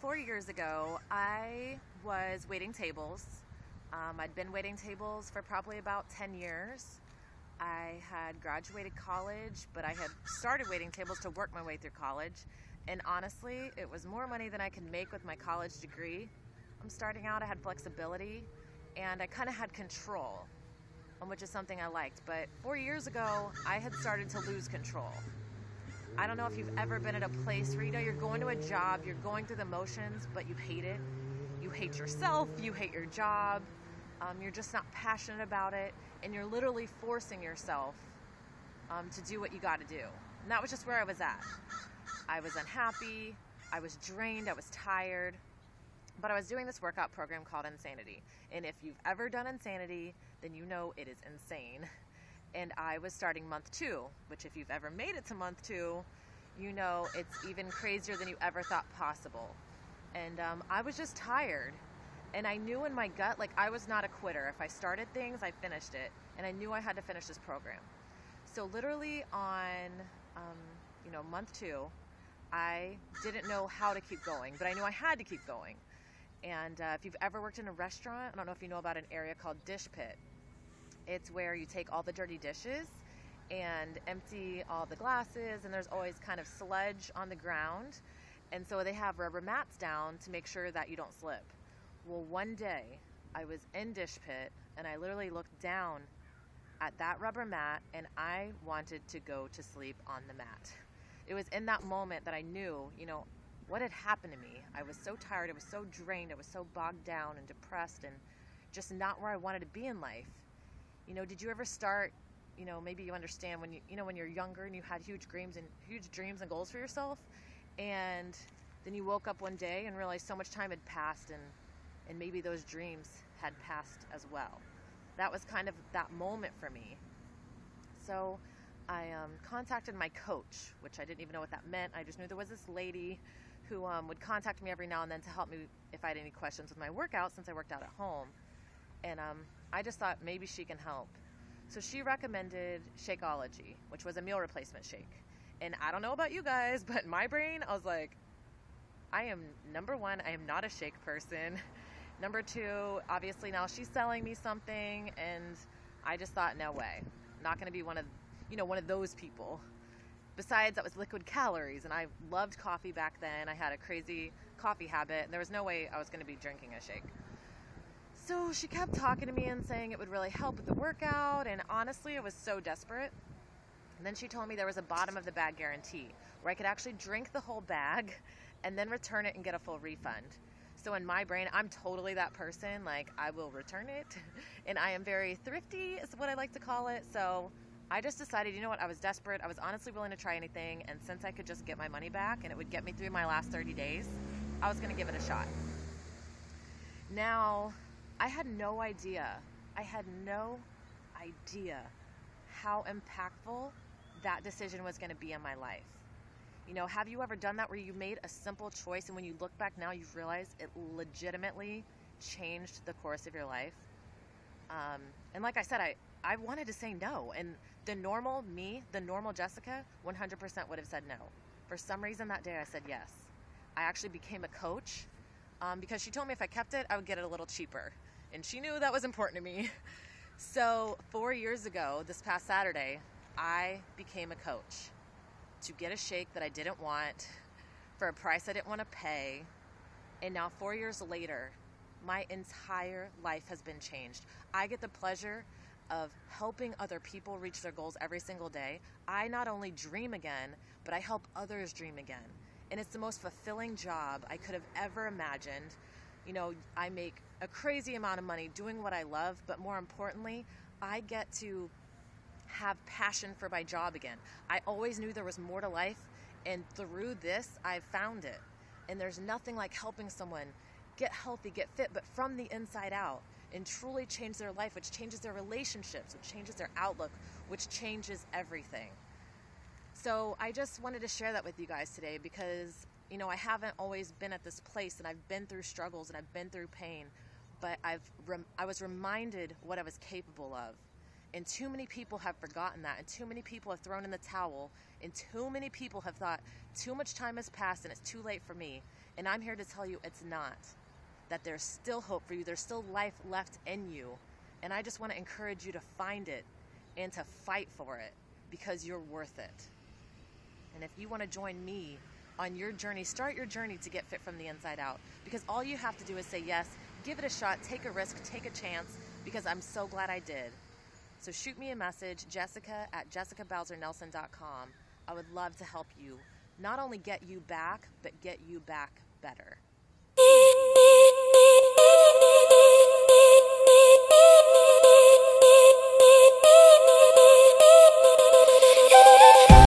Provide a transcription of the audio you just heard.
four years ago, I was waiting tables. Um, I'd been waiting tables for probably about 10 years. I had graduated college, but I had started waiting tables to work my way through college. And honestly, it was more money than I could make with my college degree. I'm starting out, I had flexibility and I kind of had control, um, which is something I liked. But four years ago, I had started to lose control. I don't know if you've ever been at a place where you know you're going to a job, you're going through the motions, but you hate it. You hate yourself, you hate your job, um, you're just not passionate about it, and you're literally forcing yourself um, to do what you got to do. And that was just where I was at. I was unhappy, I was drained, I was tired, but I was doing this workout program called Insanity. And if you've ever done Insanity, then you know it is insane. And I was starting month two, which, if you've ever made it to month two, you know it's even crazier than you ever thought possible. And um, I was just tired and I knew in my gut, like I was not a quitter. If I started things, I finished it, and I knew I had to finish this program. So literally on, um, you know, month two, I didn't know how to keep going, but I knew I had to keep going. And uh, if you've ever worked in a restaurant, I don't know if you know about an area called Dish Pit. It's where you take all the dirty dishes and empty all the glasses, and there's always kind of sludge on the ground. And so they have rubber mats down to make sure that you don't slip. Well, one day I was in Dish Pit and I literally looked down at that rubber mat and I wanted to go to sleep on the mat. It was in that moment that I knew, you know, what had happened to me. I was so tired, I was so drained, I was so bogged down and depressed and just not where I wanted to be in life. You know, did you ever start, you know, maybe you understand when you you know when you're younger and you had huge dreams and huge dreams and goals for yourself and then you woke up one day and realized so much time had passed and and maybe those dreams had passed as well. That was kind of that moment for me. So I um, contacted my coach, which I didn't even know what that meant. I just knew there was this lady who um, would contact me every now and then to help me if I had any questions with my workout since I worked out at home. And um, I just thought maybe she can help. So she recommended Shakeology, which was a meal replacement shake. And I don't know about you guys, but my brain, I was like, I am number one, I am not a shake person. Number two, obviously now she's selling me something, and I just thought, no way, not going to be one of, you know, one of those people. Besides, that was liquid calories, and I loved coffee back then. I had a crazy coffee habit, and there was no way I was going to be drinking a shake. So she kept talking to me and saying it would really help with the workout, and honestly, I was so desperate. And then she told me there was a bottom of the bag guarantee where I could actually drink the whole bag and then return it and get a full refund. So in my brain, I'm totally that person. Like I will return it, and I am very thrifty, is what I like to call it. So I just decided, you know what? I was desperate. I was honestly willing to try anything, and since I could just get my money back and it would get me through my last 30 days, I was going to give it a shot. Now, I had no idea. I had no idea how impactful that decision was going to be in my life. You know, have you ever done that where you made a simple choice and when you look back now, you've realized it legitimately changed the course of your life? Um, and like I said, I, I wanted to say no. And the normal me, the normal Jessica, 100% would have said no. For some reason that day, I said yes. I actually became a coach um, because she told me if I kept it, I would get it a little cheaper. And she knew that was important to me. So, four years ago, this past Saturday, I became a coach to get a shake that I didn't want for a price I didn't want to pay. And now, four years later, my entire life has been changed. I get the pleasure of helping other people reach their goals every single day. I not only dream again, but I help others dream again. And it's the most fulfilling job I could have ever imagined. You know, I make a crazy amount of money doing what I love, but more importantly, I get to have passion for my job again. I always knew there was more to life, and through this, I've found it. And there's nothing like helping someone get healthy, get fit, but from the inside out and truly change their life, which changes their relationships, which changes their outlook, which changes everything. So I just wanted to share that with you guys today because, you know, I haven't always been at this place and I've been through struggles and I've been through pain, but I've rem- I was reminded what I was capable of. And too many people have forgotten that, and too many people have thrown in the towel, and too many people have thought too much time has passed and it's too late for me. And I'm here to tell you it's not. that there's still hope for you, there's still life left in you. And I just want to encourage you to find it and to fight for it because you're worth it. And if you want to join me on your journey, start your journey to get fit from the inside out. Because all you have to do is say yes, give it a shot, take a risk, take a chance, because I'm so glad I did. So shoot me a message, jessica at jessicabowsernelson.com. I would love to help you not only get you back, but get you back better.